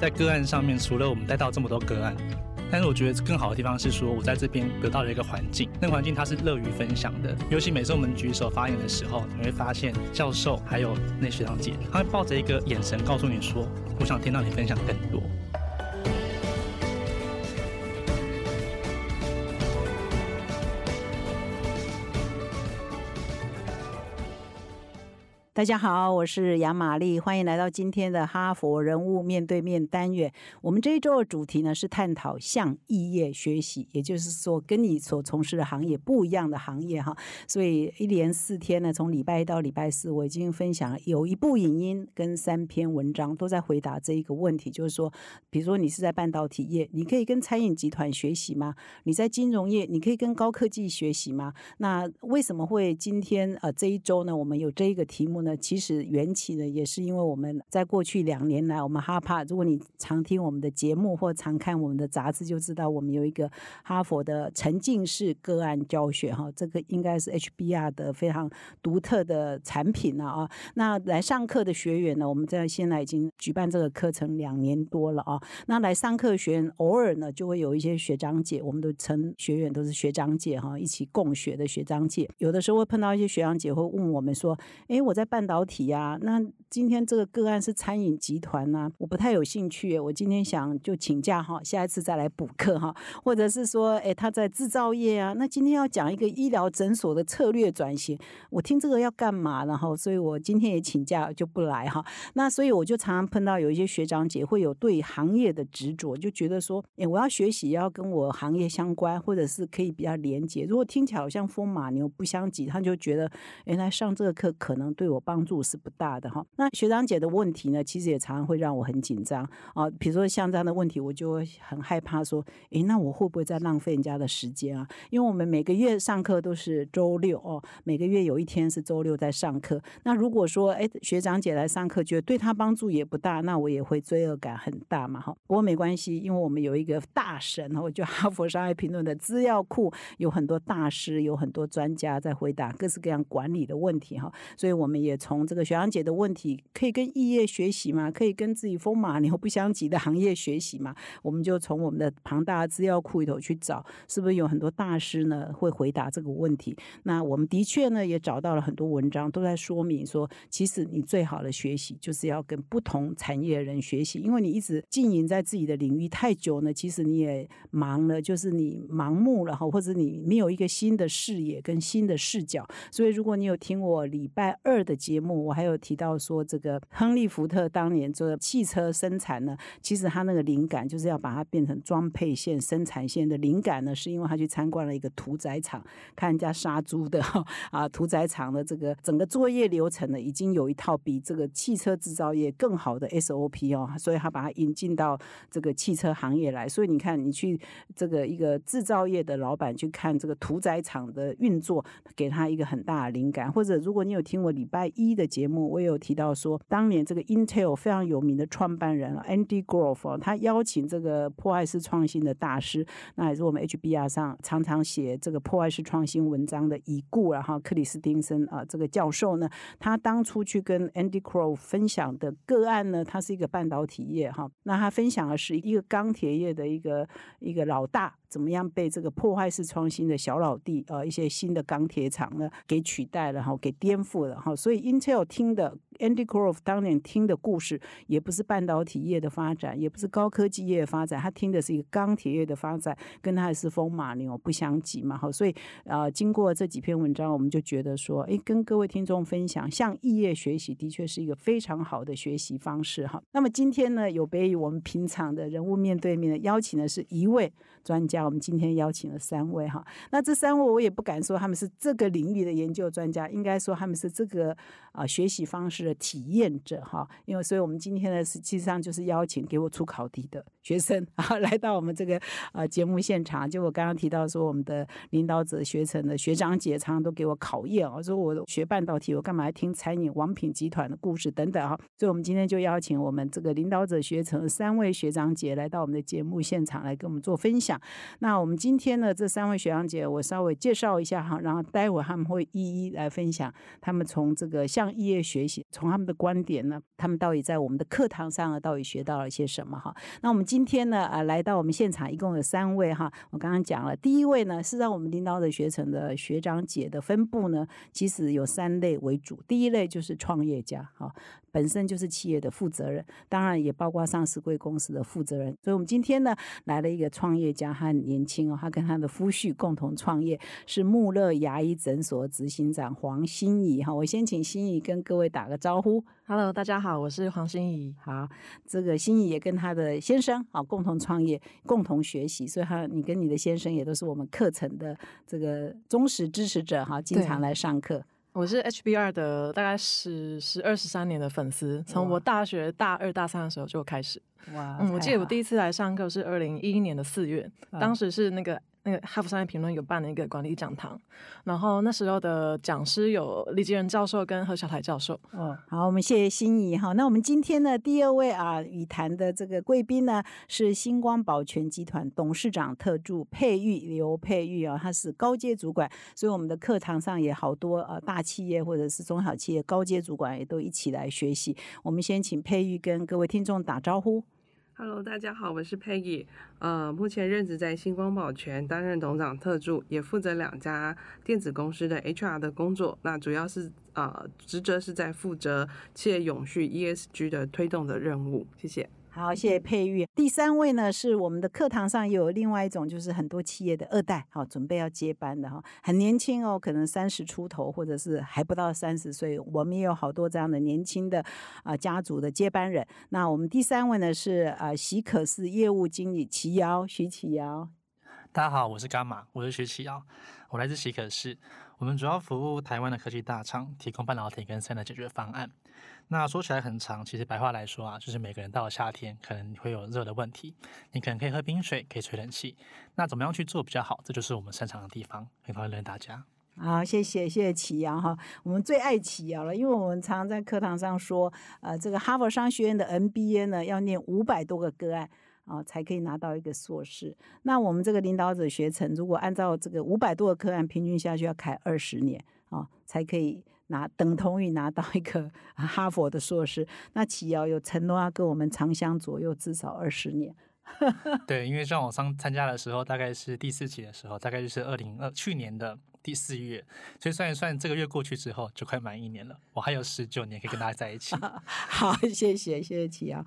在个案上面，除了我们带到这么多个案，但是我觉得更好的地方是说，我在这边得到了一个环境，那个环境它是乐于分享的。尤其每次我们举手发言的时候，你会发现教授还有那学长姐，他会抱着一个眼神告诉你说：“我想听到你分享更多。”大家好，我是杨玛丽，欢迎来到今天的哈佛人物面对面单元。我们这一周的主题呢是探讨向异业学习，也就是说跟你所从事的行业不一样的行业哈。所以一连四天呢，从礼拜一到礼拜四，我已经分享了有一部影音跟三篇文章都在回答这一个问题，就是说，比如说你是在半导体业，你可以跟餐饮集团学习吗？你在金融业，你可以跟高科技学习吗？那为什么会今天呃这一周呢？我们有这一个题目呢？其实缘起呢，也是因为我们在过去两年来，我们哈帕，如果你常听我们的节目或常看我们的杂志，就知道我们有一个哈佛的沉浸式个案教学哈，这个应该是 HBR 的非常独特的产品了啊。那来上课的学员呢，我们在现在已经举办这个课程两年多了啊。那来上课的学员偶尔呢，就会有一些学长姐，我们都称学员都是学长姐哈，一起共学的学长姐。有的时候会碰到一些学长姐会问我们说：“哎，我在办。”半导体啊，那今天这个个案是餐饮集团呐，我不太有兴趣。我今天想就请假哈，下一次再来补课哈，或者是说，哎，他在制造业啊，那今天要讲一个医疗诊所的策略转型，我听这个要干嘛？然后，所以我今天也请假就不来哈。那所以我就常常碰到有一些学长姐会有对行业的执着，就觉得说，哎，我要学习要跟我行业相关，或者是可以比较连接。如果听起来好像风马牛不相及，他就觉得原来上这个课可能对我。帮助是不大的哈。那学长姐的问题呢，其实也常常会让我很紧张啊。比如说像这样的问题，我就很害怕说，诶，那我会不会在浪费人家的时间啊？因为我们每个月上课都是周六哦，每个月有一天是周六在上课。那如果说，诶，学长姐来上课，觉得对他帮助也不大，那我也会罪恶感很大嘛哈。不过没关系，因为我们有一个大神哦，就哈佛商业评论的资料库，有很多大师，有很多专家在回答各式各样管理的问题哈，所以我们也。从这个学长姐的问题，可以跟异业学习吗？可以跟自己风马牛不相及的行业学习吗？我们就从我们的庞大资料库里头去找，是不是有很多大师呢会回答这个问题？那我们的确呢也找到了很多文章，都在说明说，其实你最好的学习就是要跟不同产业的人学习，因为你一直经营在自己的领域太久呢，其实你也忙了，就是你盲目了哈，或者你没有一个新的视野跟新的视角。所以如果你有听我礼拜二的。节目我还有提到说，这个亨利福特当年做汽车生产呢，其实他那个灵感就是要把它变成装配线、生产线的灵感呢，是因为他去参观了一个屠宰场，看人家杀猪的啊，屠宰场的这个整个作业流程呢，已经有一套比这个汽车制造业更好的 SOP 哦，所以他把它引进到这个汽车行业来。所以你看，你去这个一个制造业的老板去看这个屠宰场的运作，给他一个很大的灵感。或者如果你有听我礼拜。一的节目，我有提到说，当年这个 Intel 非常有名的创办人 Andy Grove，他邀请这个破坏式创新的大师，那也是我们 HBR 上常常写这个破坏式创新文章的已故然后，克里斯汀森啊，这个教授呢，他当初去跟 Andy Grove 分享的个案呢，他是一个半导体业哈，那他分享的是一个钢铁业的一个一个老大。怎么样被这个破坏式创新的小老弟呃一些新的钢铁厂呢给取代了哈，给颠覆了哈，所以 Intel 听的 Andy Grove 当年听的故事，也不是半导体业的发展，也不是高科技业的发展，他听的是一个钢铁业的发展，跟他是风马牛不相及嘛哈，所以啊，经过这几篇文章，我们就觉得说，哎，跟各位听众分享，向异业学习的确是一个非常好的学习方式哈。那么今天呢，有别于我们平常的人物面对面的邀请的是一位专家。我们今天邀请了三位哈，那这三位我也不敢说他们是这个领域的研究专家，应该说他们是这个啊学习方式的体验者哈。因为所以我们今天呢，实际上就是邀请给我出考题的。学生 啊，来到我们这个呃节目现场。就我刚刚提到说，我们的领导者学成的学长姐常常都给我考验啊，说我学半导体，我干嘛要听餐饮王品集团的故事等等啊？所以，我们今天就邀请我们这个领导者学成三位学长姐来到我们的节目现场来跟我们做分享。那我们今天呢，这三位学长姐，我稍微介绍一下哈，然后待会他们会一一来分享他们从这个向业学习，从他们的观点呢，他们到底在我们的课堂上啊，到底学到了些什么哈？那我们今天呢，啊，来到我们现场一共有三位哈，我刚刚讲了，第一位呢是让我们领导者学程的学长姐的分布呢，其实有三类为主，第一类就是创业家哈。本身就是企业的负责人，当然也包括上市贵公司的负责人。所以，我们今天呢来了一个创业家，他很年轻哦，他跟他的夫婿共同创业，是穆勒牙医诊所执行长黄心怡哈。我先请心怡跟各位打个招呼。Hello，大家好，我是黄心怡。好，这个心怡也跟他的先生好共同创业，共同学习，所以他你跟你的先生也都是我们课程的这个忠实支持者哈，经常来上课。我是 HBR 的大概十十二十三年的粉丝，从我大学大二大三的时候就开始。哇，嗯，我记得我第一次来上课是二零一一年的四月，当时是那个。那个哈佛商业评论有办了一个管理讲堂，然后那时候的讲师有李吉仁教授跟何小台教授。嗯，好，我们谢谢心仪哈。那我们今天呢，第二位啊，语谈的这个贵宾呢，是星光保全集团董事长特助佩玉刘佩玉啊，他是高阶主管，所以我们的课堂上也好多呃大企业或者是中小企业高阶主管也都一起来学习。我们先请佩玉跟各位听众打招呼。Hello，大家好，我是 Peggy，呃，目前任职在星光保全，担任董事长特助，也负责两家电子公司的 HR 的工作。那主要是呃职责是在负责企业永续 ESG 的推动的任务。谢谢。好，谢谢佩玉。第三位呢是我们的课堂上有另外一种，就是很多企业的二代，好准备要接班的哈，很年轻哦，可能三十出头，或者是还不到三十岁。我们也有好多这样的年轻的啊家族的接班人。那我们第三位呢是呃喜可是业务经理齐瑶，徐齐瑶。大家好，我是伽马，我是徐齐瑶，我来自喜可是。我们主要服务台湾的科技大厂，提供半导体跟三的解决方案。那说起来很长，其实白话来说啊，就是每个人到了夏天可能会有热的问题，你可能可以喝冰水，可以吹冷气。那怎么样去做比较好？这就是我们擅长的地方，很欢迎大家。好，谢谢谢谢齐阳哈，我们最爱齐阳了，因为我们常常在课堂上说，呃，这个哈佛商学院的 MBA 呢，要念五百多个个案啊，才可以拿到一个硕士。那我们这个领导者学程，如果按照这个五百多个个案平均下去，要开二十年啊，才可以。拿等同于拿到一个哈佛的硕士，那齐瑶有承诺要跟我们长相左右至少二十年。对，因为像我上参加的时候，大概是第四期的时候，大概就是二零二去年的第四月，所以算一算，这个月过去之后就快满一年了。我还有十九年可以跟大家在一起。好，谢谢谢谢齐瑶。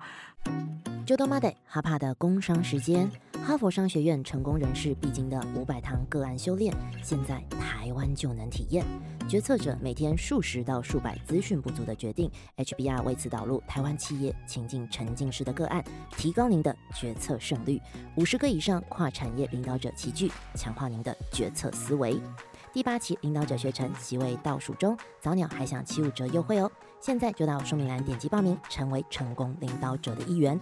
就多妈的哈帕的工商时间，哈佛商学院成功人士必经的五百堂个案修炼，现在台湾就能体验。决策者每天数十到数百资讯不足的决定，HBR 为此导入台湾企业情境沉浸式的个案，提高您的决策胜率。五十个以上跨产业领导者齐聚，强化您的决策思维。第八期领导者学成席位倒数中，早鸟还享七五折优惠哦！现在就到说明栏点击报名，成为成功领导者的一员。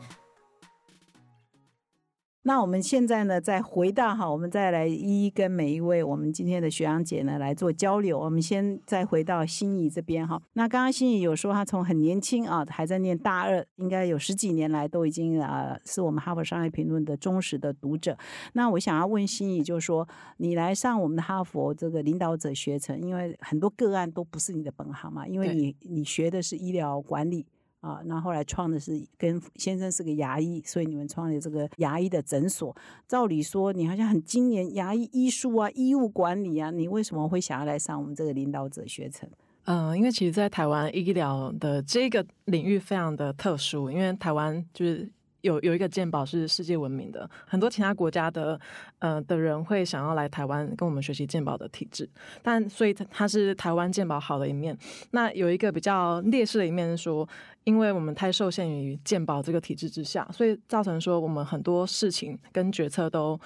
那我们现在呢，再回到哈，我们再来一一跟每一位我们今天的学长姐呢来做交流。我们先再回到心仪这边哈。那刚刚心仪有说，她从很年轻啊，还在念大二，应该有十几年来都已经啊，是我们哈佛商业评论的忠实的读者。那我想要问心仪，就是说，你来上我们的哈佛这个领导者学程，因为很多个案都不是你的本行嘛，因为你你学的是医疗管理。啊，那后来创的是跟先生是个牙医，所以你们创立这个牙医的诊所。照理说，你好像很精研牙医医术啊、医务管理啊，你为什么会想要来上我们这个领导者学程？嗯，因为其实，在台湾医疗的这个领域非常的特殊，因为台湾就是。有有一个鉴宝是世界闻名的，很多其他国家的呃的人会想要来台湾跟我们学习鉴宝的体制，但所以它是台湾鉴宝好的一面。那有一个比较劣势的一面是说，因为我们太受限于鉴宝这个体制之下，所以造成说我们很多事情跟决策都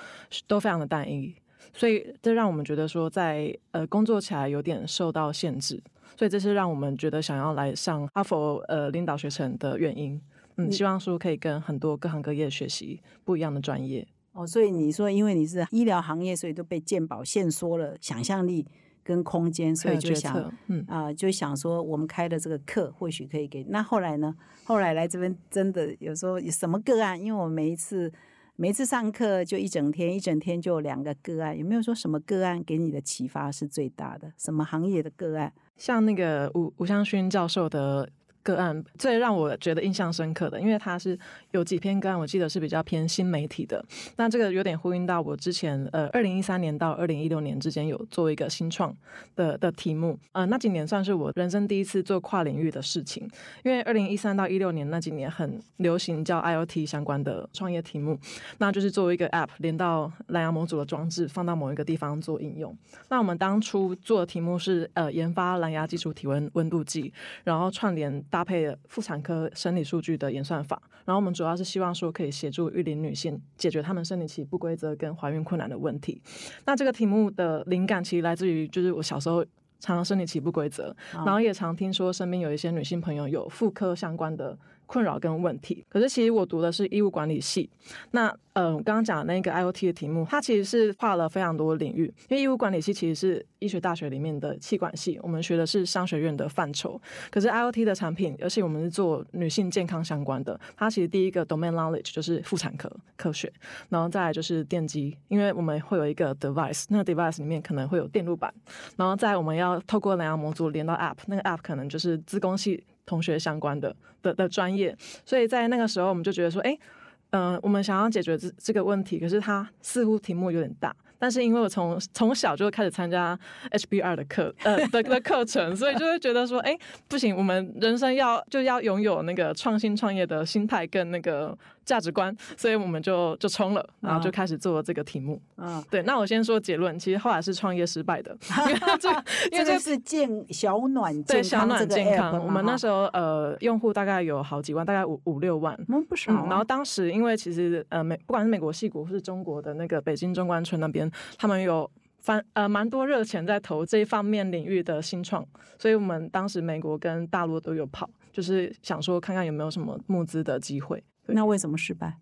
都非常的单一，所以这让我们觉得说在呃工作起来有点受到限制，所以这是让我们觉得想要来上哈佛呃领导学程的原因。嗯，希望说可以跟很多各行各业学习不一样的专业。哦，所以你说因为你是医疗行业，所以都被鉴宝限缩了想象力跟空间，所以就想嗯啊，就想说我们开的这个课或许可以给。那后来呢？后来来这边真的有时候什么个案？因为我每一次每一次上课就一整天，一整天就有两个个案。有没有说什么个案给你的启发是最大的？什么行业的个案？像那个吴吴香勋教授的。个案最让我觉得印象深刻的，因为他是有几篇个案，我记得是比较偏新媒体的。那这个有点呼应到我之前呃，二零一三年到二零一六年之间有做一个新创的的题目。呃，那几年算是我人生第一次做跨领域的事情，因为二零一三到一六年那几年很流行叫 IOT 相关的创业题目，那就是作为一个 App 连到蓝牙模组的装置，放到某一个地方做应用。那我们当初做的题目是呃，研发蓝牙基础体温温度计，然后串联。搭配妇产科生理数据的演算法，然后我们主要是希望说可以协助育龄女性解决她们生理期不规则跟怀孕困难的问题。那这个题目的灵感其实来自于，就是我小时候常常生理期不规则，然后也常听说身边有一些女性朋友有妇科相关的。困扰跟问题，可是其实我读的是医务管理系。那呃，刚刚讲的那个 IOT 的题目，它其实是跨了非常多领域。因为医务管理系其实是医学大学里面的气管系，我们学的是商学院的范畴。可是 IOT 的产品，而且我们是做女性健康相关的，它其实第一个 domain knowledge 就是妇产科科学，然后再来就是电机，因为我们会有一个 device，那个 device 里面可能会有电路板，然后再我们要透过蓝牙模组连到 app，那个 app 可能就是自工系。同学相关的的的专业，所以在那个时候我们就觉得说，哎，嗯，我们想要解决这这个问题，可是它似乎题目有点大。但是因为我从从小就开始参加 HBR 的课，呃的的课程，所以就会觉得说，哎，不行，我们人生要就要拥有那个创新创业的心态跟那个价值观，所以我们就就冲了，然后就开始做这个题目。嗯，对。那我先说结论，其实后来是创业失败的，因为这因为这是健小暖对小暖健康。我们那时候呃用户大概有好几万，大概五五六万，嗯不少。然后当时因为其实呃美不管是美国戏谷或是中国的那个北京中关村那边。他们有翻呃蛮多热钱在投这一方面领域的新创，所以我们当时美国跟大陆都有跑，就是想说看看有没有什么募资的机会。那为什么失败？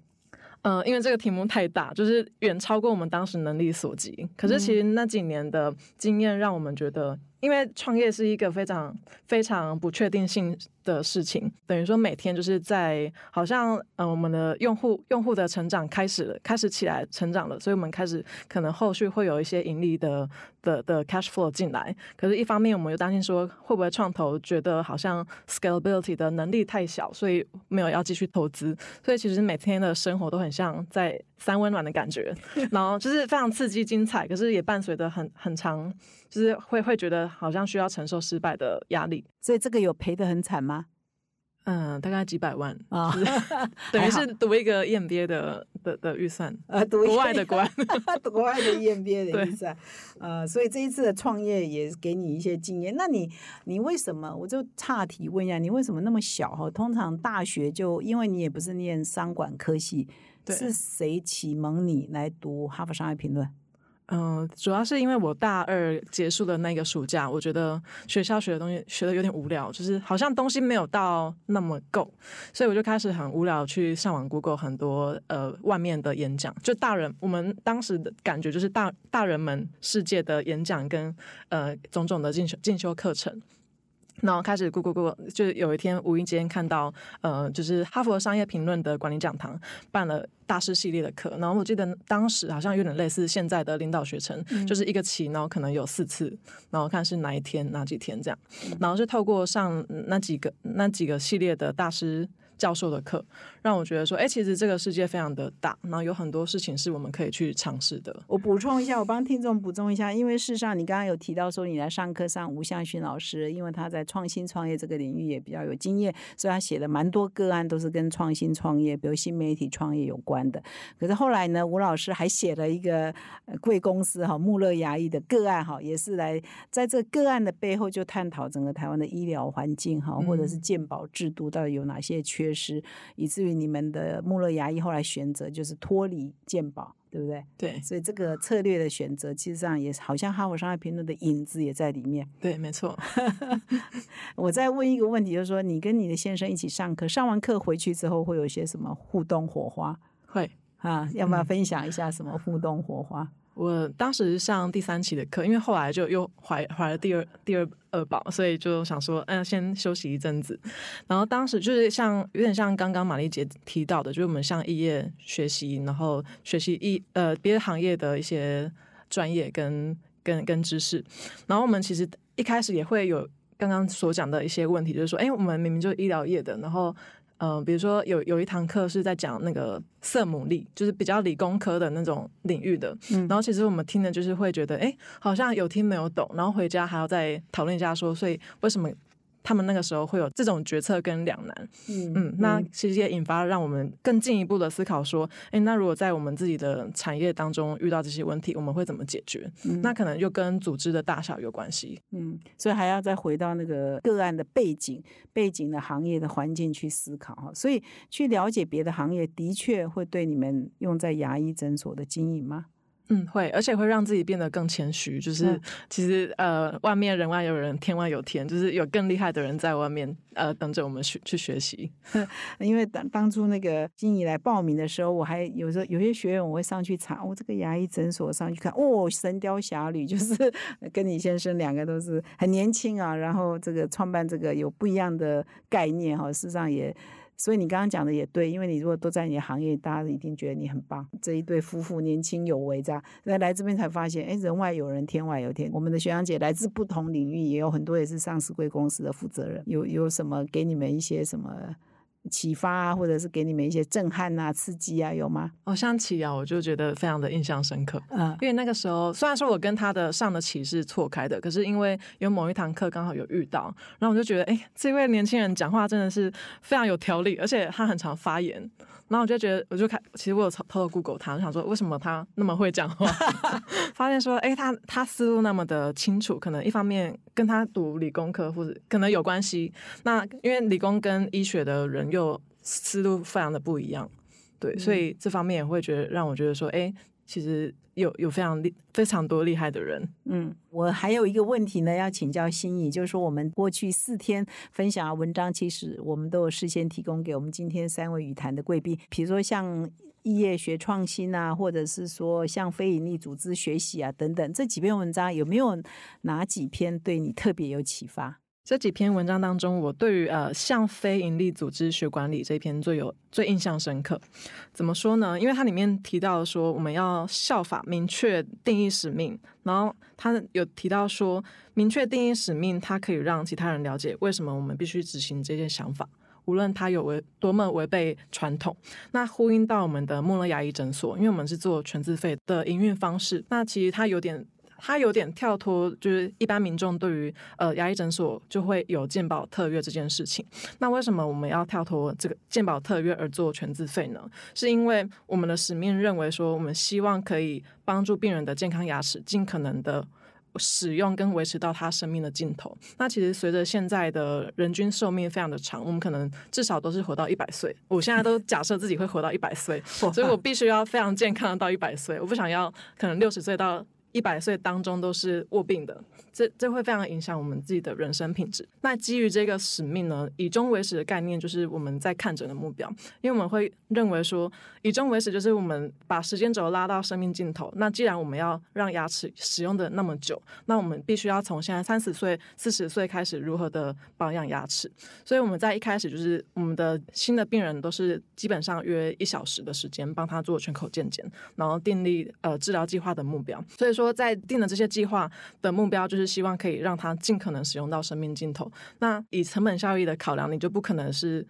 嗯，因为这个题目太大，就是远超过我们当时能力所及。可是其实那几年的经验让我们觉得。因为创业是一个非常非常不确定性的事情，等于说每天就是在好像嗯我们的用户用户的成长开始了，开始起来成长了，所以我们开始可能后续会有一些盈利的的的 cash flow 进来。可是，一方面我们又担心说会不会创投觉得好像 scalability 的能力太小，所以没有要继续投资。所以其实每天的生活都很像在三温暖的感觉，然后就是非常刺激精彩，可是也伴随着很很长，就是会会觉得。好像需要承受失败的压力，所以这个有赔的很惨吗？嗯，大概几百万啊，等于是读一个 EMBA 的的的预算，呃，国外的国外国外的 EMBA 的预算，呃，所以这一次的创业也给你一些经验。那你你为什么？我就岔题问一下，你为什么那么小哈？通常大学就因为你也不是念商管科系，是谁启蒙你来读哈佛商业评论？嗯，主要是因为我大二结束的那个暑假，我觉得学校学的东西学的有点无聊，就是好像东西没有到那么够，所以我就开始很无聊去上网 Google 很多呃外面的演讲，就大人我们当时的感觉就是大大人们世界的演讲跟呃种种的进修进修课程。然后开始 Google Google，就有一天无意间看到，呃，就是哈佛商业评论的管理讲堂办了大师系列的课。然后我记得当时好像有点类似现在的领导学程，就是一个期，然后可能有四次，然后看是哪一天哪几天这样。然后是透过上那几个那几个系列的大师。教授的课让我觉得说，哎，其实这个世界非常的大，然后有很多事情是我们可以去尝试的。我补充一下，我帮听众补充一下，因为事实上你刚刚有提到说你来上课上吴向勋老师，因为他在创新创业这个领域也比较有经验，所以他写的蛮多个案都是跟创新创业，比如新媒体创业有关的。可是后来呢，吴老师还写了一个贵公司哈穆勒牙医的个案哈，也是来在这个案的背后就探讨整个台湾的医疗环境哈，或者是健保制度到底有哪些缺。缺失，以至于你们的穆勒牙医后来选择就是脱离健保，对不对？对所以这个策略的选择，其实上也好像哈佛商业评论的影子也在里面。对，没错。我再问一个问题，就是说你跟你的先生一起上课，上完课回去之后会有一些什么互动火花会，啊？要不要嗯分享一下什么互动火花？我当时上第三期的课，因为后来就又怀怀了第二第二二宝，所以就想说，嗯、先休息一阵子。然后当时就是像有点像刚刚玛丽姐提到的，就是我们向医业学习，然后学习医呃别的行业的一些专业跟跟跟知识。然后我们其实一开始也会有刚刚所讲的一些问题，就是说，哎，我们明明就是医疗业的，然后。嗯、比如说有有一堂课是在讲那个色母力，就是比较理工科的那种领域的。嗯然后其实我们听的就是会觉得，哎，好像有听没有懂，然后回家还要再讨论一下说，所以为什么他们那个时候会有这种决策跟两难？嗯嗯，那其实也引发了让我们更进一步的思考，说，哎，那如果在我们自己的产业当中遇到这些问题，我们会怎么解决？那可能又跟组织的大小有关系。嗯，所以还要再回到那个个案的背景、背景的行业的环境去思考哈。所以去了解别的行业，的确会对你们用在牙医诊所的经营吗？嗯，会，而且会让自己变得更谦虚。就是、嗯其实呃，外面人外有人，天外有天，就是有更厉害的人在外面呃等着我们学去学习。因为当当初那个金怡来报名的时候，我还有时候有些学员我会上去查，我、这个牙医诊所上去看，哦，《神雕侠侣》就是跟李先生两个都是很年轻啊，然后这个创办这个有不一样的概念哈，事实上也。所以你刚刚讲的也对，因为你如果都在你的行业，大家一定觉得你很棒。这一对夫妇年轻有为，这样那来这边才发现，哎，人外有人，天外有天。我们的学长姐来自不同领域，也有很多也是上市贵公司的负责人。有有什么给你们一些什么启发啊，或者是给你们一些震撼啊、刺激啊，有吗？哦，像奇啊，我就觉得非常的印象深刻。嗯因为那个时候，虽然说我跟他的上的期是错开的，可是因为有某一堂课刚好有遇到，然后我就觉得，哎，这位年轻人讲话真的是非常有条理，而且他很常发言。然后我就觉得，我就看，其实我有偷偷 Google 他，我想说为什么他那么会讲话，发现说，哎，他他思路那么的清楚，可能一方面跟他读理工科或者可能有关系。那因为理工跟医学的人又思路非常的不一样，对，所以这方面也会觉得让我觉得说，哎，其实有有非常厉非常多厉害的人，嗯，我还有一个问题呢，要请教心怡，就是说我们过去四天分享的文章，其实我们都有事先提供给我们今天三位语坛的贵宾，比如说像。异业学创新啊，或者是说向非营利组织学习啊，等等，这几篇文章有没有哪几篇对你特别有启发？这几篇文章当中，我对于呃向非营利组织学管理这篇最有最印象深刻。怎么说呢？因为它里面提到说我们要效法明确定义使命，然后它有提到说明确定义使命，它可以让其他人了解为什么我们必须执行这件想法。无论它有违多么违背传统，那呼应到我们的莫勒牙医诊所，因为我们是做全自费的营运方式，那其实它有点它有点跳脱，就是一般民众对于呃牙医诊所就会有健保特约这件事情。那为什么我们要跳脱这个健保特约而做全自费呢？是因为我们的使命认为说，我们希望可以帮助病人的健康牙齿尽可能的。使用跟维持到他生命的尽头。那其实随着现在的人均寿命非常的长，我们可能至少都是活到一百岁。我现在都假设自己会活到一百岁，所以我必须要非常健康的到一百岁。我不想要可能六十岁到一百岁当中都是卧病的，这这会非常影响我们自己的人生品质。那基于这个使命呢，以终为始的概念就是我们在看诊的目标，因为我们会认为说，以终为始就是我们把时间轴拉到生命尽头。那既然我们要让牙齿使用的那么久，那我们必须要从现在三十岁、四十岁开始如何的保养牙齿。所以我们在一开始就是我们的新的病人都是基本上约一小时的时间帮他做全口健检，然后订立呃治疗计划的目标。所以说，在定了这些计划的目标，就是希望可以让它尽可能使用到生命尽头。那以成本效益的考量，你就不可能是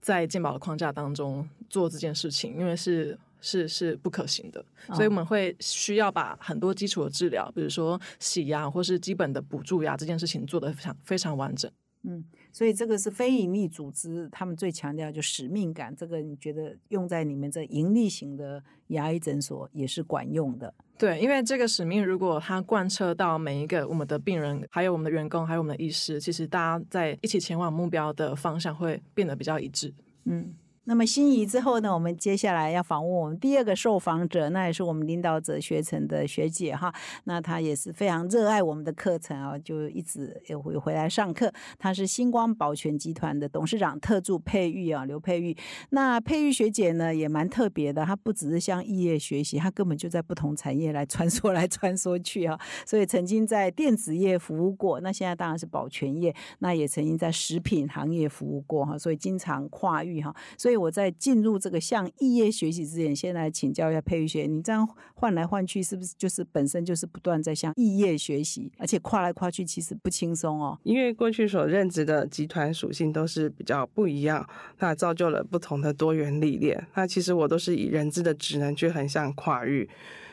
在健保的框架当中做这件事情，因为是。是是不可行的，所以我们会需要把很多基础的治疗，比如说洗牙或是基本的补助牙这件事情做得非常非常完整。嗯所以这个是非盈利组织，他们最强调就使命感。这个你觉得用在你们这盈利型的牙医诊所也是管用的？对，因为这个使命如果它贯彻到每一个我们的病人，还有我们的员工，还有我们的医师，其实大家在一起前往目标的方向会变得比较一致。嗯。那么心仪之后呢，我们接下来要访问我们第二个受访者，那也是我们领导者学程的学姐哈。那她也是非常热爱我们的课程啊，就一直也会回来上课。她是星光保全集团的董事长特助佩玉啊，刘佩玉。那佩玉学姐呢，也蛮特别的，她不只是向异业学习，她根本就在不同产业来穿梭 来穿梭去啊。所以曾经在电子业服务过，那现在当然是保全业，那也曾经在食品行业服务过哈，所以经常跨域哈，所以。我在进入这个向异业学习之前，先来请教一下佩玉学，你这样换来换去，是不是就是本身就是不断在向异业学习，而且跨来跨去其实不轻松哦。因为过去所任职的集团属性都是比较不一样，那造就了不同的多元历练。那其实我都是以人资的职能去横向跨域，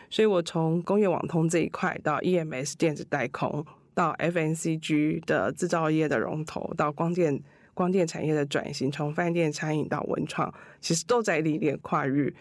所以我从工业网通这一块到 EMS 电子代工，到 FNCG 的制造业的龙头，到光电。光电产业的转型，从饭店、餐饮到文创，其实都在历练跨域。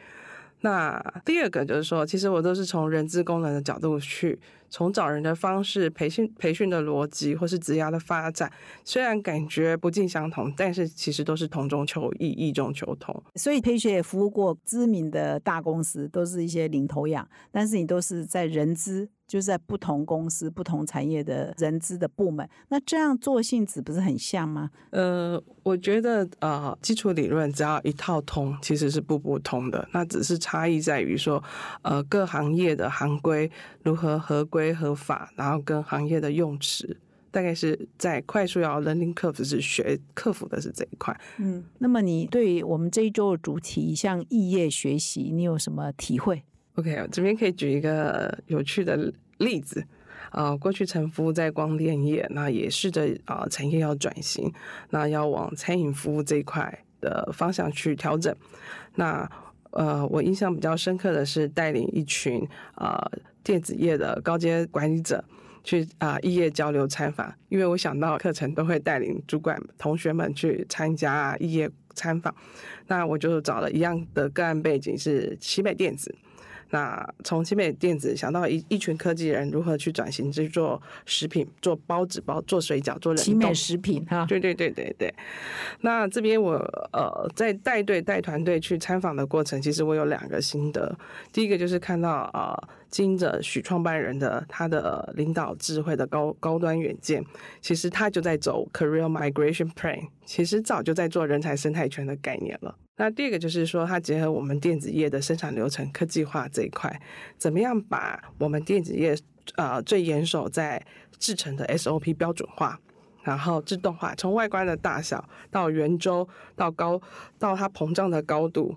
那第二个就是说，其实我都是从人资功能的角度去，从找人的方式、培训培训的逻辑，或是职涯的发展，虽然感觉不尽相同，但是其实都是同中求异，异中求同。所以培学也服务过知名的大公司，都是一些领头羊，但是你都是在人资。就是在不同公司、不同产业的人资的部门，那这样做性质不是很像吗？呃，我觉得呃，基础理论只要一套通，其实是步步通的。那只是差异在于说，呃，各行业的行规如何合规合法，然后跟行业的用词，大概是在快速要 learning curve 是学克服的是这一块。嗯，那么你对我们这一周的主题，像异业学习，你有什么体会？OK，这边可以举一个有趣的例子啊。过去陈服务在光电业，那也试着啊产业要转型，那要往餐饮服务这一块的方向去调整。那呃，我印象比较深刻的是带领一群啊电子业的高阶管理者去啊异业交流参访，因为我想到课程都会带领主管同学们去参加异业参访，那我就找了一样的个案背景是奇美电子。那从奇美电子想到一一群科技人如何去转型去做食品，做包子包，做水饺，做冷冻。美食品哈，对对对对对。那这边我呃在带队带团队去参访的过程，其实我有两个心得。第一个就是看到啊，经营者许创办人的他的领导智慧的高高端远见，其实他就在走 career migration plan，其实早就在做人才生态圈的概念了。那第二个就是说，它结合我们电子业的生产流程科技化这一块，怎么样把我们电子业啊最严守在制成的 SOP 标准化，然后自动化，从外观的大小到圆周到高到它膨胀的高度，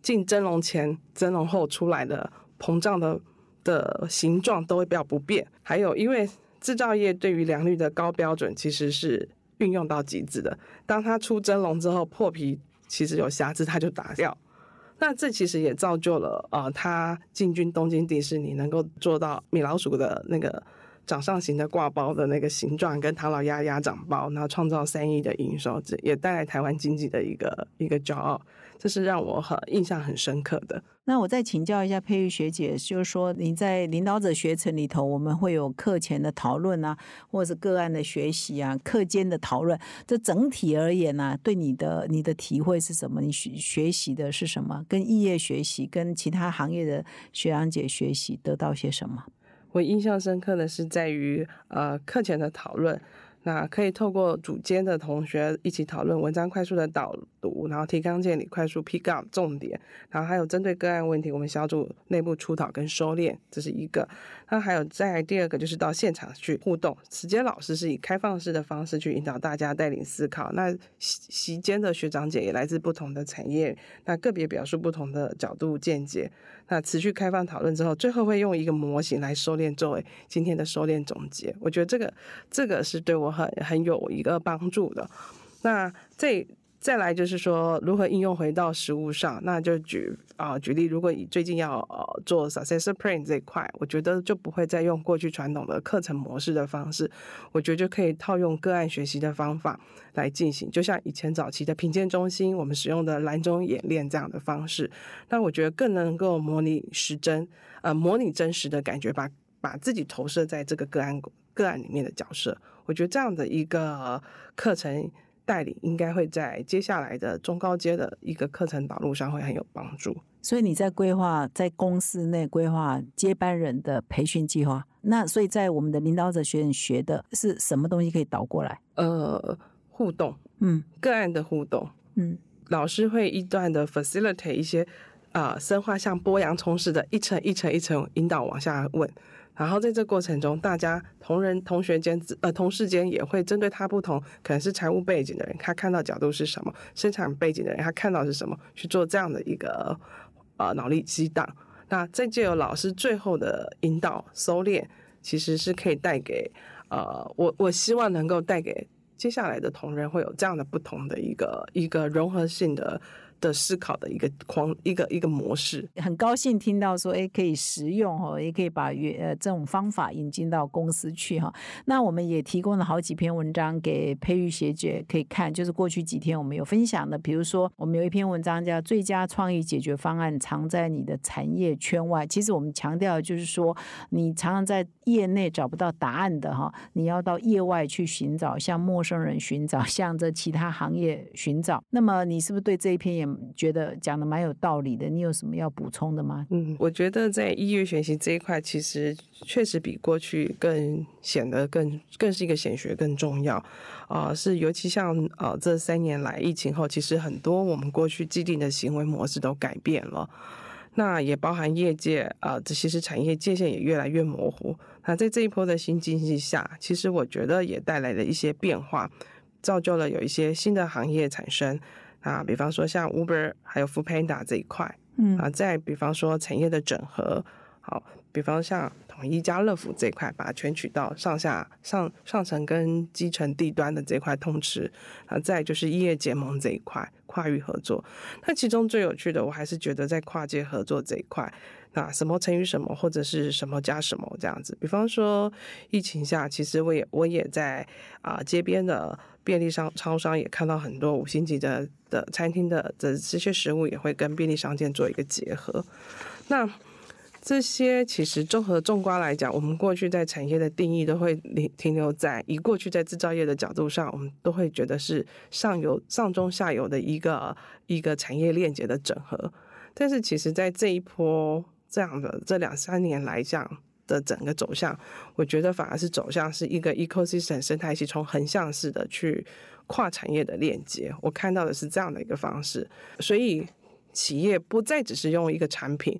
进蒸笼前、蒸笼后出来的膨胀的的形状都会比较不变。还有，因为制造业对于良率的高标准其实是运用到极致的，当它出蒸笼之后破皮。其实有瑕疵，它就打掉。那这其实也造就了啊，它进军东京迪士尼，能够做到米老鼠的那个掌上型的挂包的那个形状，跟唐老鸭鸭掌包，然后创造三亿的营收，这也带来台湾经济的一个一个骄傲。这是让我很印象很深刻的。那我再请教一下佩玉学姐，就是说你在领导者学程里头，我们会有课前的讨论啊，或者是个案的学习啊，课间的讨论。这整体而言呢，对你的你的体会是什么？你学学习的是什么？跟异业学习，跟其他行业的学长姐学习，得到些什么？我印象深刻的是在于呃课前的讨论。那可以透过组间的同学一起讨论文章，快速的导读，然后提纲建立，快速 pick up 重点，然后还有针对个案问题，我们小组内部出讨跟收敛，这是一个。那还有再第二个就是到现场去互动，时间老师是以开放式的方式去引导大家带领思考。那席席间的学长姐也来自不同的产业，那个别表述不同的角度见解。那持续开放讨论之后，最后会用一个模型来收敛作为今天的收敛总结。我觉得这个这个是对我很很有一个帮助的。那这。再来就是说，如何应用回到实物上？那就举啊举例，如果以最近要呃做 successor plan 这一块，我觉得就不会再用过去传统的课程模式的方式，我觉得就可以套用个案学习的方法来进行。就像以前早期的品鉴中心，我们使用的蓝中演练这样的方式，那我觉得更能够模拟实真，呃，模拟真实的感觉，把把自己投射在这个个案个案里面的角色。我觉得这样的一个课程。带领，应该会在接下来的中高阶的一个课程导入上会很有帮助。所以你在规划在公司内规划接班人的培训计划，那所以在我们的领导者学院学的是什么东西可以导过来？呃，互动，嗯个案的互动，嗯老师会一段的 facilitate 一些啊、呃深化像剥洋葱似的，一层一层一层引导往下问。然后在这过程中，大家同仁、同学间、呃同事间也会针对他不同，可能是财务背景的人，他看到角度是什么；生产背景的人，他看到是什么，去做这样的一个呃脑力激荡。那再借由老师最后的引导收敛，其实是可以带给呃我我希望能够带给接下来的同仁会有这样的不同的一个一个融合性的的思考的一个框一个一个模式。很高兴听到说，哎，可以实用哦，也可以把原呃这种方法引进到公司去哈。那我们也提供了好几篇文章给培育学姐可以看，就是过去几天我们有分享的，比如说我们有一篇文章叫《最佳创意解决方案藏在你的产业圈外》。其实我们强调就是说，你常常在业内找不到答案的哈，你要到业外去寻找，向陌生人寻找，向着其他行业寻找。那么你是不是对这一篇也觉得讲的蛮有道理的？你有什么要补充的吗？嗯，我觉得在音乐学习这一块，其实确实比过去更显得更更是一个显学更重要啊、是尤其像呃这三年来疫情后，其实很多我们过去既定的行为模式都改变了。那也包含业界啊，这其实产业界限也越来越模糊。那在这一波的新经济下，其实我觉得也带来了一些变化，造就了有一些新的行业产生啊，比方说像 Uber 还有 f o o Panda 这一块。嗯啊，再比方说产业的整合，好，比方像统一家乐福这一块，把全渠道上下上上层跟基层地端的这块通吃，啊，再就是业结盟这一块跨域合作。那其中最有趣的，我还是觉得在跨界合作这一块，那什么乘以什么，或者是什么加什么这样子。比方说疫情下，其实我也我也在啊、街边的便利商超商也看到很多五星级的的餐厅的的这些食物也会跟便利商店做一个结合。那这些其实综合种瓜来讲，我们过去在产业的定义都会停停留在以过去在制造业的角度上，我们都会觉得是上游、上中下游的一个一个产业链接的整合。但是其实，在这一波这样的这两三年来讲的整个走向，我觉得反而是走向是一个 ecosystem 生态系从横向式的去跨产业的链接。我看到的是这样的一个方式，所以企业不再只是用一个产品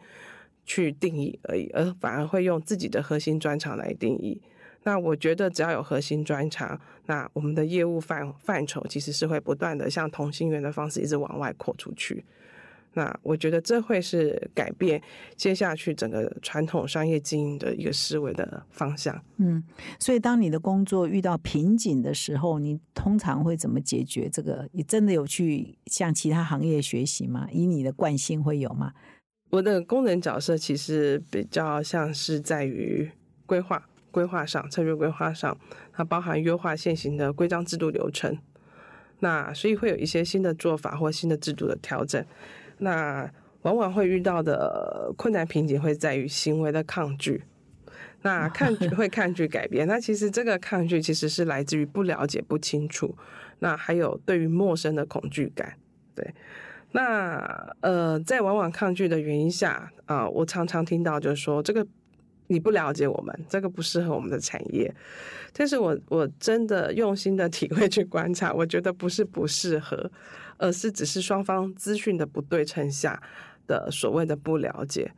去定义而已，而反而会用自己的核心专长来定义。那我觉得只要有核心专长，那我们的业务范范畴其实是会不断的像同心圆的方式一直往外扩出去。那我觉得这会是改变接下去整个传统商业经营的一个思维的方向。嗯，所以当你的工作遇到瓶颈的时候，你通常会怎么解决这个？你真的有去向其他行业学习吗？以你的惯性会有吗？我的功能角色其实比较像是在于规划、规划上、策略规划上，它包含优化现行的规章制度流程。那所以会有一些新的做法或新的制度的调整。那往往会遇到的困难瓶颈会在于行为的抗拒。那抗拒 会抗拒改变，那其实这个抗拒其实是来自于不了解、不清楚，那还有对于陌生的恐惧感。对，那呃，在往往抗拒的原因下啊、我常常听到就是说这个你不了解我们，这个不适合我们的产业。但是我我真的用心的 体会去观察，我觉得不是不适合，而是只是双方资讯的不对称下的所谓的不了解。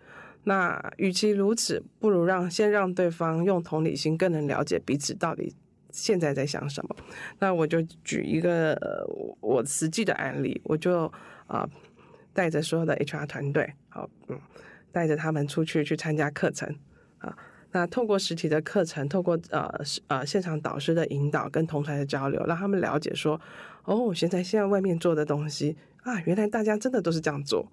那与其如此，不如让先让对方用同理心更能了解彼此到底现在在想什么。那我就举一个我实际的案例，我就啊、带着所有的 HR 团队，好嗯，带着他们出去去参加课程啊。那透过实体的课程，透过呃呃现场导师的引导跟同台的交流，让他们了解说，哦，现在现在外面做的东西啊，原来大家真的都是这样做，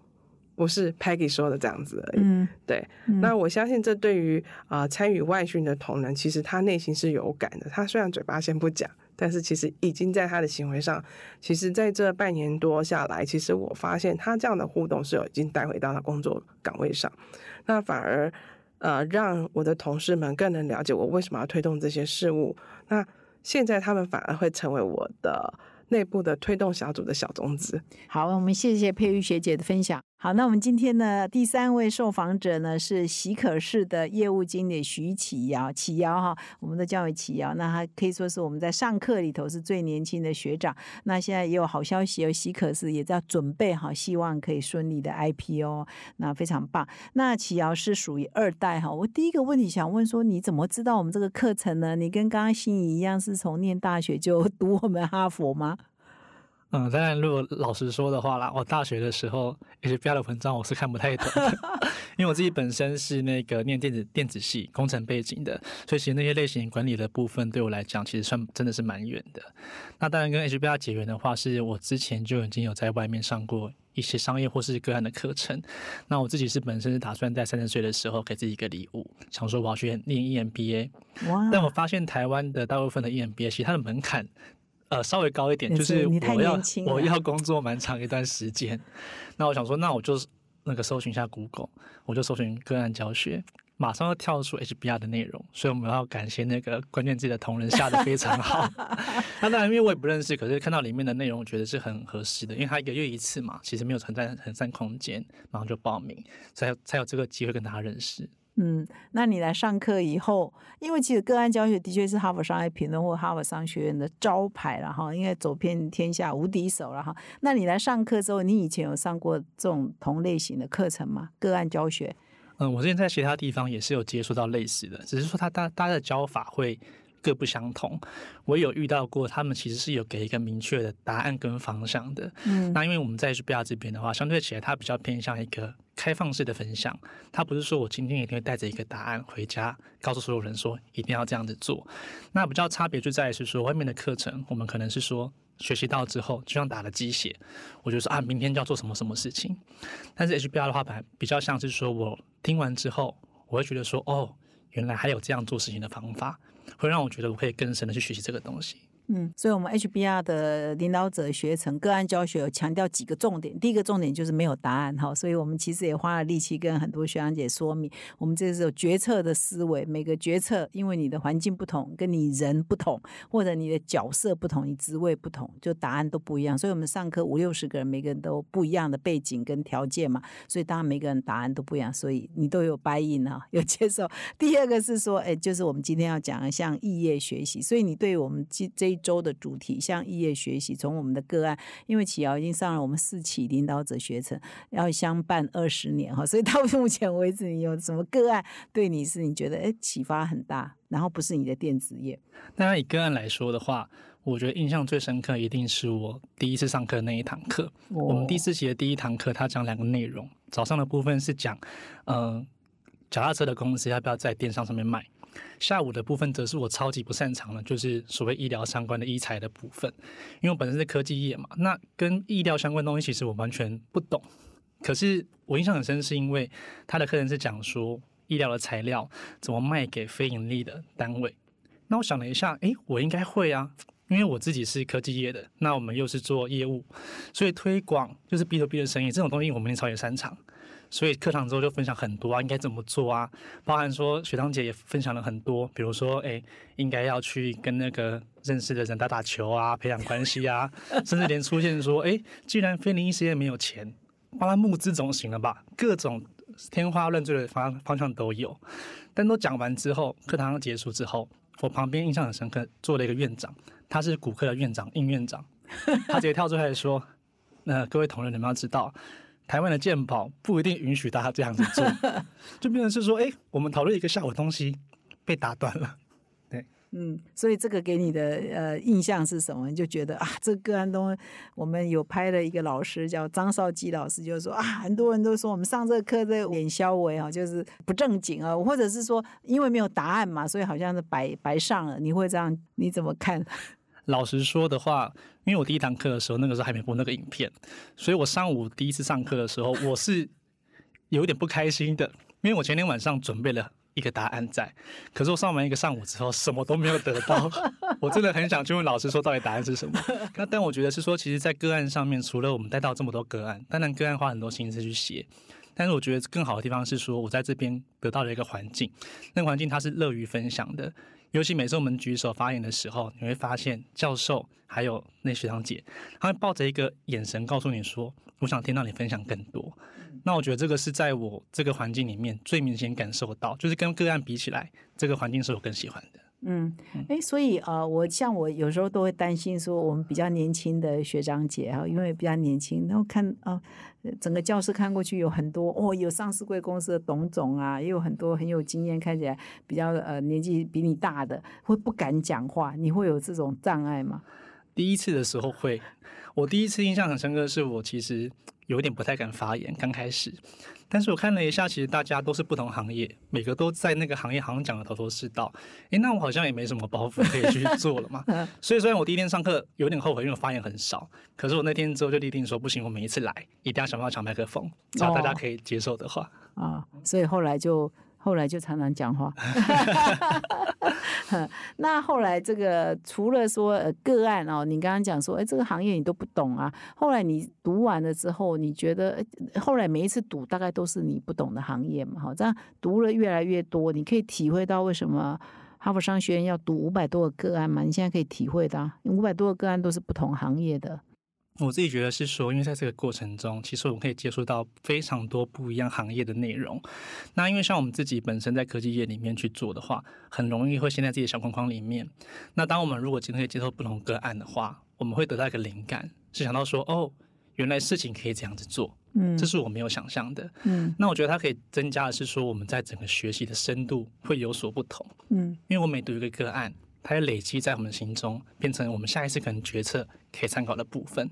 不是 Peggy 说的这样子而已。嗯，对，嗯那我相信这对于啊、呃参与外训的同仁，其实他内心是有感的。他虽然嘴巴先不讲，但是其实已经在他的行为上，其实在这半年多下来，其实我发现他这样的互动是有已经带回到他工作岗位上，那反而呃让我的同事们更能了解我为什么要推动这些事物。那现在他们反而会成为我的内部的推动小组的小种子。好，我们谢谢佩玉学姐的分享。好，那我们今天呢，第三位受访者呢是喜可士的业务经理徐启尧，启尧哈，我们都叫为启尧。那他可以说是我们在上课里头是最年轻的学长。那现在也有好消息，有喜可士也在准备好，希望可以顺利的 IPO，那非常棒。那启尧是属于二代哈。我第一个问题想问说，你怎么知道我们这个课程呢？你跟刚刚心仪一样，是从念大学就 读我们哈佛吗？嗯，当然，如果老实说的话啦，我大学的时候，HBR 的文章我是看不太懂的，因为我自己本身是那个念电子电子系工程背景的，所以其实那些类型管理的部分对我来讲，其实算真的是蛮远的。那当然跟 HBR 结缘的话，是我之前就已经有在外面上过一些商业或是个案的课程。那我自己是本身是打算在三十岁的时候给自己一个礼物，想说我要去念 EMBA。哇！但我发现台湾的大部分的 EMBA 其实它的门槛。呃，稍微高一点，就是我要我要工作蛮长一段时间。那我想说，那我就那个搜寻一下 Google，我就搜寻个案教学，马上要跳出 HBR 的内容。所以我们要感谢那个关键字的同仁下的非常好。那当然，因为我也不认识，可是看到里面的内容，我觉得是很合适的。因为他一个月一次嘛，其实没有存在很占空间，然后就报名，才才有这个机会跟大家认识。嗯，那你来上课以后，因为其实个案教学的确是哈佛商业评论或哈佛商学院的招牌了哈，因为走遍天下无敌手了哈。那你来上课之后，你以前有上过这种同类型的课程吗？个案教学？嗯，我之前在其他地方也是有接触到类似的，只是说他大大家的教法会。各不相同，我有遇到过，他们其实是有给一个明确的答案跟方向的。嗯，那因为我们在 HBR 这边的话，相对起来它比较偏向一个开放式的分享，它不是说我今天一定会带着一个答案回家，告诉所有人说一定要这样子做。那比较差别就在于是说，外面的课程我们可能是说学习到之后，就像打了鸡血，我就说啊，明天就要做什么什么事情。但是 HBR 的话，比较像是说我听完之后，我会觉得说，哦，原来还有这样做事情的方法。会让我觉得我可以更深的去学习这个东西。嗯，所以，我们 HBR 的领导者学程个案教学有强调几个重点。第一个重点就是没有答案哈，所以我们其实也花了力气跟很多学长姐说明，我们这是有决策的思维。每个决策，因为你的环境不同，跟你人不同，或者你的角色不同，你职位不同，就答案都不一样。所以我们上课五六十个人，每个人都不一样的背景跟条件嘛，所以当然每个人答案都不一样，所以你都有掰印啊，有接受。第二个是说，哎，就是我们今天要讲的像异业学习，所以你对我们这这。周的主题像异业学习，从我们的个案，因为启尧已经上了我们四期领导者学程，要相伴二十年哈，所以到目前为止，你有什么个案对你是你觉得哎启发很大，然后不是你的电子业？当然以个案来说的话，我觉得印象最深刻一定是我第一次上课那一堂课。我们第四期的第一堂课，他讲两个内容，早上的部分是讲，嗯，脚踏车的公司要不要在电商上面卖。下午的部分则是我超级不擅长的，就是所谓医疗相关的医材的部分，因为我本身是科技业嘛，那跟医疗相关东西其实我完全不懂。可是我印象很深，是因为他的课程是讲说医疗的材料怎么卖给非盈利的单位。那我想了一下，诶，我应该会啊，因为我自己是科技业的，那我们又是做业务，所以推广就是 B to B 的生意这种东西，我们超级擅长。所以课堂之后就分享很多啊，应该怎么做啊？包含说学长姐也分享了很多，比如说，哎，应该要去跟那个认识的人打打球啊，培养关系啊，甚至连出现说，哎，既然非灵异事业没有钱，帮他募资总行了吧？各种天花乱坠的方方向都有。但都讲完之后，课堂结束之后，我旁边印象很深刻，坐了一个院长，他是骨科的院长，应院长，他直接跳出来说，那各位同仁，你们要知道。台湾的鉴宝不一定允许大家这样子做，就变成是说，哎，我们讨论一个下午东西被打断了，对，嗯，所以这个给你的呃印象是什么？你就觉得啊，这个案东我们有拍了一个老师叫张少基老师，就是说啊，很多人都说我们上这个课的脸消为啊，就是不正经啊，或者是说因为没有答案嘛，所以好像是白白上了。你会这样？你怎么看？老实说的话，因为我第一堂课的时候，那个时候还没播那个影片，所以我上午第一次上课的时候，我是有点不开心的，因为我前天晚上准备了一个答案在，可是我上完一个上午之后，什么都没有得到，我真的很想去问老师说，到底答案是什么？那但我觉得是说，其实，在个案上面，除了我们带到这么多个案，当然个案花很多心思去写，但是我觉得更好的地方是说，我在这边得到了一个环境，那个环境它是乐于分享的。尤其每次我们举手发言的时候，你会发现教授还有那学长姐，他会抱着一个眼神告诉你说：“我想听到你分享更多。”那我觉得这个是在我这个环境里面最明显感受到，就是跟个案比起来，这个环境是我更喜欢的。嗯，哎，所以呃，我像我有时候都会担心说，我们比较年轻的学长姐啊，因为比较年轻，然后看啊，整个教室看过去有很多哦，有上市贵公司的董总啊，也有很多很有经验，看起来比较呃年纪比你大的，会不敢讲话，你会有这种障碍吗？第一次的时候会，我第一次印象很深刻，是我其实有点不太敢发言，刚开始。但是我看了一下，其实大家都是不同行业，每个都在那个行业好像讲的头头是道。诶，那我好像也没什么包袱可以去做了嘛。所以虽然我第一天上课有点后悔，因为我发言很少，可是我那天之后就立定说，不行，我每一次来一定要想办法抢麦克风，只要大家可以接受的话。啊，所以后来就。后来就常常讲话，那后来这个除了说呃个案哦，你刚刚讲说，哎，这个行业你都不懂啊。后来你读完了之后，你觉得后来每一次读大概都是你不懂的行业嘛？哈，这样读了越来越多，你可以体会到为什么哈佛商学院要读五百多个个案嘛？你现在可以体会到，五百多个个案都是不同行业的。我自己觉得是说，因为在这个过程中，其实我们可以接触到非常多不一样行业的内容。那因为像我们自己本身在科技业里面去做的话，很容易会陷在自己的小框框里面。那当我们如果今天可以接受不同个案的话，我们会得到一个灵感，是想到说，哦，原来事情可以这样子做，嗯，这是我没有想象的，嗯。那我觉得它可以增加的是说，我们在整个学习的深度会有所不同，嗯，因为我每读一个个案。它要累积在我们心中，变成我们下一次可能决策可以参考的部分。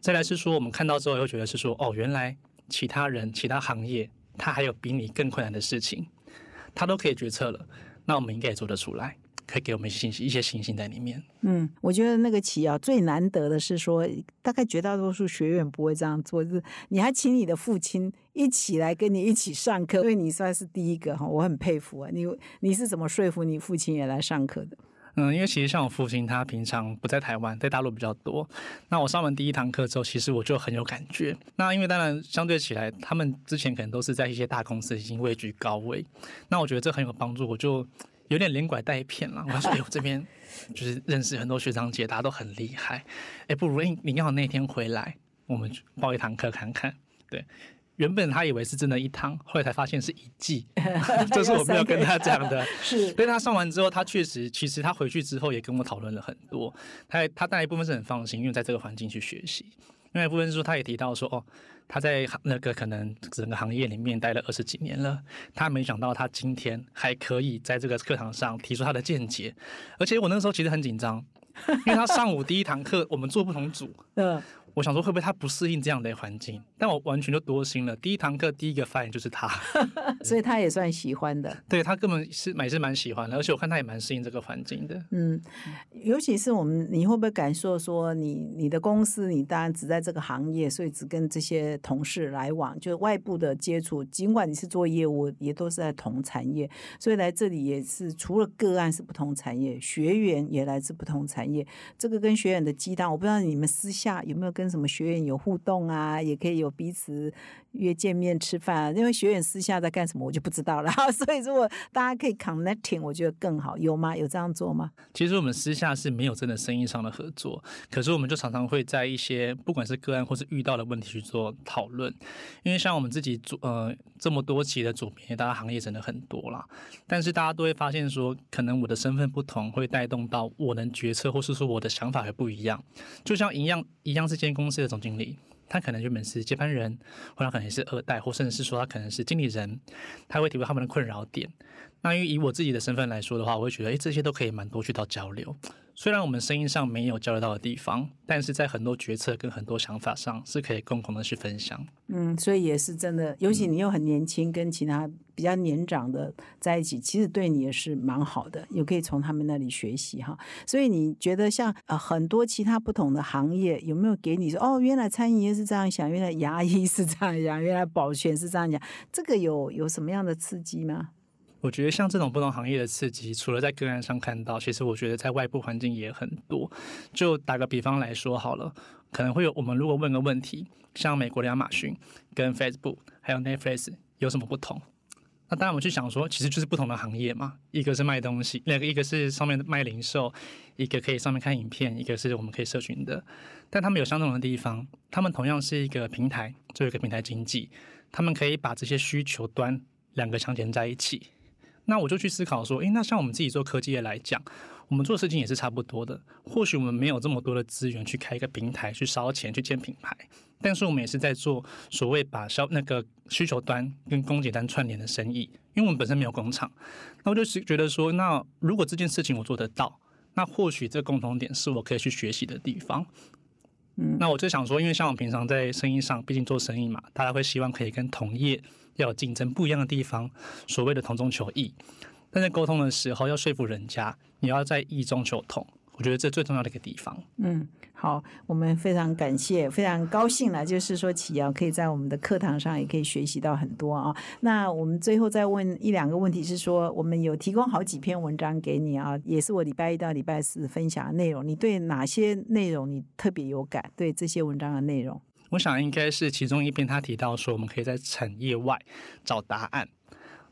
再来是说，我们看到之后又觉得是说，哦，原来其他人、其他行业，他还有比你更困难的事情，他都可以决策了，那我们应该也做得出来，可以给我们信息、一些信心在里面。嗯，我觉得那个企啊，最难得的是说，大概绝大多数学院不会这样做，就是你还请你的父亲一起来跟你一起上课，因为你算是第一个哈，我很佩服啊。你你是怎么说服你父亲也来上课的？嗯，因为其实像我父亲，他平常不在台湾，在大陆比较多。那我上完第一堂课之后，其实我就很有感觉。那因为当然相对起来，他们之前可能都是在一些大公司已经位居高位。那我觉得这很有帮助，我就有点连拐带骗了。我说：“哎，我这边就是认识很多学长姐，大家都很厉害。哎，不如你你要那天回来，我们报一堂课看看。”对。原本他以为是真的一堂，后来才发现是一季，这是我没有跟他讲的。是，所以他上完之后，他确实，其实他回去之后也跟我讨论了很多。他他当然一部分是很放心，因为在这个环境去学习；另外一部分是说，他也提到说，哦，他在那个可能整个行业里面待了二十几年了，他没想到他今天还可以在这个课堂上提出他的见解。而且我那时候其实很紧张，因为他上午第一堂课我们做不同组。嗯。我想说会不会他不适应这样的环境？但我完全就多心了。第一堂课第一个发言就是他，所以他也算喜欢的。对他根本是也是蛮喜欢的，而且我看他也蛮适应这个环境的。嗯，尤其是我们，你会不会感受说，你你的公司，你当然只在这个行业，所以只跟这些同事来往，就是外部的接触。尽管你是做业务，也都是在同产业，所以来这里也是除了个案是不同产业，学员也来自不同产业。这个跟学员的激荡，我不知道你们私下有没有跟。跟什么学员有互动啊？也可以有彼此约见面吃饭，因为学员私下在干什么我就不知道了。所以如果大家可以 connecting，我觉得更好。有吗？有这样做吗？其实我们私下是没有真的生意上的合作，可是我们就常常会在一些不管是个案或是遇到的问题去做讨论。因为像我们自己做呃这么多期的主编，大家行业真的很多啦，但是大家都会发现说，可能我的身份不同，会带动到我能决策，或是说我的想法会不一样。就像一样一样是间。公司的总经理，他可能原本是接班人，或者可能是二代，或甚至是说他可能是经理人，他会体会他们的困扰点。那因为以我自己的身份来说的话，我会觉得，哎，这些都可以蛮多去到交流。虽然我们声音上没有交流到的地方，但是在很多决策跟很多想法上是可以共同的去分享。嗯，所以也是真的，尤其你又很年轻，跟其他比较年长的在一起，其实对你也是蛮好的，也可以从他们那里学习哈。所以你觉得像呃很多其他不同的行业，有没有给你说哦，原来餐饮业是这样想，原来牙医是这样想，原来保全是这样讲，这个有有什么样的刺激吗？我觉得像这种不同行业的刺激，除了在个案上看到，其实我觉得在外部环境也很多。就打个比方来说好了，可能会有我们如果问个问题，像美国的亚马逊跟 Facebook 还有 Netflix 有什么不同？那当然，我们去想说，其实就是不同的行业嘛，一个是卖东西，两个一个是上面卖零售，一个可以上面看影片，一个是我们可以社群的。但他们有相同的地方，他们同样是一个平台，做一个平台经济，他们可以把这些需求端两个相连在一起。那我就去思考说，诶，那像我们自己做科技业来讲，我们做事情也是差不多的。或许我们没有这么多的资源去开一个平台，去烧钱去建品牌，但是我们也是在做所谓把销那个需求端跟供给端串联的生意。因为我们本身没有工厂，那我就是觉得说，那如果这件事情我做得到，那或许这共同点是我可以去学习的地方。嗯，那我就想说，因为像我平常在生意上，毕竟做生意嘛，大家会希望可以跟同业要竞争不一样的地方，所谓的同中求异。但在沟通的时候，要说服人家，你要在异中求同，我觉得这最重要的一个地方。嗯，好，我们非常感谢，非常高兴了，就是说启尧可以在我们的课堂上也可以学习到很多啊。那我们最后再问一两个问题，是说我们有提供好几篇文章给你啊，也是我礼拜一到礼拜四分享的内容。你对哪些内容你特别有感？对这些文章的内容？我想应该是其中一篇，他提到说，我们可以在产业外找答案。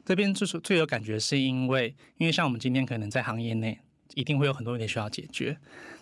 这边就是最有感觉，是因为因为像我们今天可能在行业内，一定会有很多问题需要解决。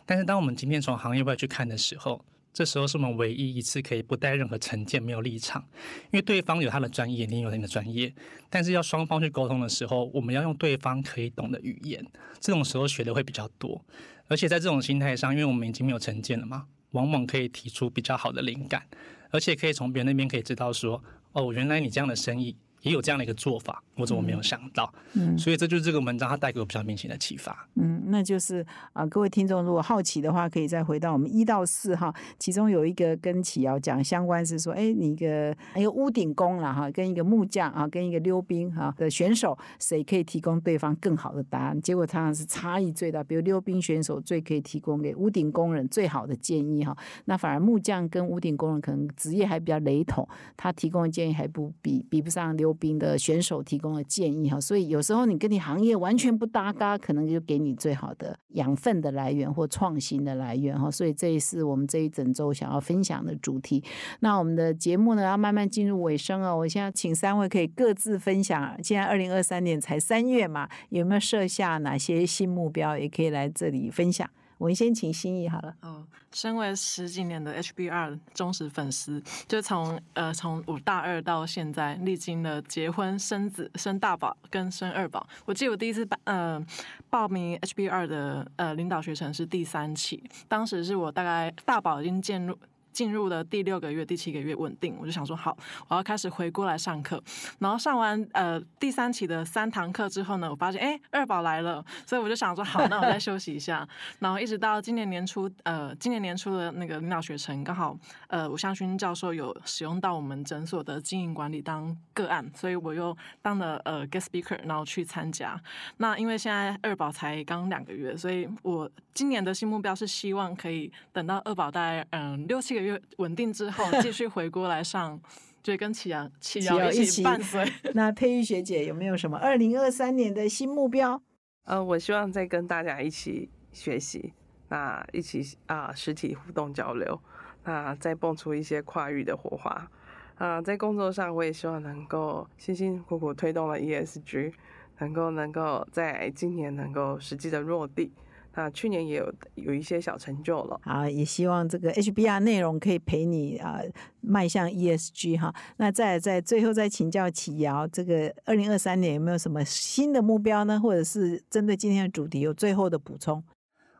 但是当我们今天从行业外去看的时候，这时候是我们唯一一次可以不带任何成见、没有立场，因为对方有他的专业，你有你的专业。但是要双方去沟通的时候，我们要用对方可以懂的语言，这种时候学的会比较多。而且在这种心态上，因为我们已经没有成见了嘛，往往可以提出比较好的灵感，而且可以从别人那边可以知道说，哦，原来你这样的生意。也有这样的一个做法，我怎么没有想到？嗯，所以这就是这个文章它带给我比较明显的启发。嗯，那就是啊，各位听众如果好奇的话，可以再回到我们一到四哈，其中有一个跟启尧讲相关是说，哎，你一个一个屋顶工了哈，跟一个木匠啊，跟一个溜冰哈的选手，谁可以提供对方更好的答案？结果常常是差异最大，比如溜冰选手最可以提供给屋顶工人最好的建议哈，那反而木匠跟屋顶工人可能职业还比较雷同，他提供的建议还不比比不上溜。冰的选手提供的建议哈，所以有时候你跟你行业完全不搭嘎，可能就给你最好的养分的来源或创新的来源哈。所以这也是我们这一整周想要分享的主题。那我们的节目呢要慢慢进入尾声哦，我现在请三位可以各自分享。现在二零二三年才三月嘛，有没有设下哪些新目标？也可以来这里分享。我们先请心意好了。哦，身为十几年的 HBR 忠实粉丝，就从呃从我大二到现在，历经了结婚、生子、生大宝跟生二宝。我记得我第一次报呃报名 HBR 的呃领导学程是第三期，当时是我大概大宝已经进入。进入了第六个月、第七个月稳定，我就想说好，我要开始回过来上课。然后上完呃第三期的三堂课之后呢，我发现哎二宝来了，所以我就想说好，那我再休息一下。然后一直到今年年初，呃今年年初的那个领导学程，刚好呃吴向勋教授有使用到我们诊所的经营管理当个案，所以我又当了呃 guest speaker，然后去参加。那因为现在二宝才刚两个月，所以我今年的新目标是希望可以等到二宝大概嗯六七个。月稳定之后，继续回国来上，就跟启阳、启阳一起伴随。那佩玉学姐有没有什么二零二三年的新目标？呃，我希望再跟大家一起学习，那一起啊实体互动交流，那再蹦出一些跨域的火花。啊，在工作上，我也希望能够辛辛苦苦推动了 ESG，能够能够在今年能够实际的落地。那去年也有有一些小成就了，啊，也希望这个 HBR 内容可以陪你啊迈向 ESG 哈。那再在最后再请教启尧，这个二零二三年有没有什么新的目标呢？或者是针对今天的主题有最后的补充？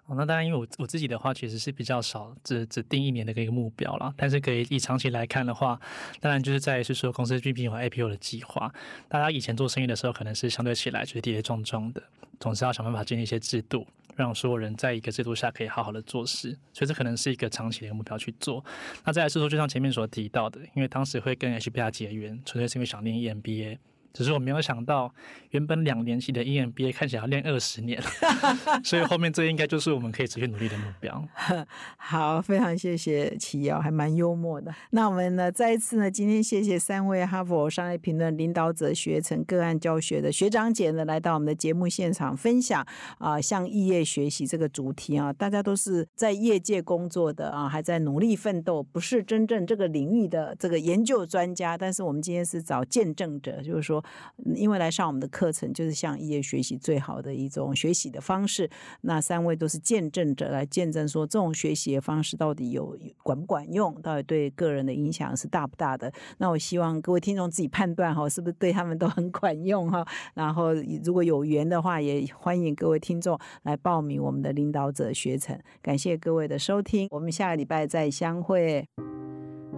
哦，那当然，因为我我自己的话，其实是比较少只只定一年的一个目标了。但是可以以长期来看的话，当然就是在是说公司 GP 和 IPO 的计划。大家以前做生意的时候，可能是相对起来就是跌跌撞撞的，总是要想办法建立一些制度。让所有人在一个制度下可以好好的做事，所以这可能是一个长期的一个目标去做。那再来是说，就像前面所提到的，因为当时会跟 HBR 结缘，纯粹是因为想念 EMBA。只是我没有想到，原本两年期的 EMBA 看起来要练二十年，所以后面这应该就是我们可以持续努力的目标。好，非常谢谢齐瑶，还蛮幽默的。那我们呢，再一次呢，今天谢谢三位哈佛商业评论领导者学成个案教学的学长姐呢，来到我们的节目现场分享啊，向异业学习这个主题啊，大家都是在业界工作的啊，还在努力奋斗，不是真正这个领域的这个研究专家，但是我们今天是找见证者，就是说。因为来上我们的课程就是向业学习最好的一种学习的方式。那三位都是见证者来见证说，这种学习的方式到底有管不管用，到底对个人的影响是大不大的。那我希望各位听众自己判断哈，是不是对他们都很管用哈。然后如果有缘的话，也欢迎各位听众来报名我们的领导者学程。感谢各位的收听，我们下个礼拜再相会。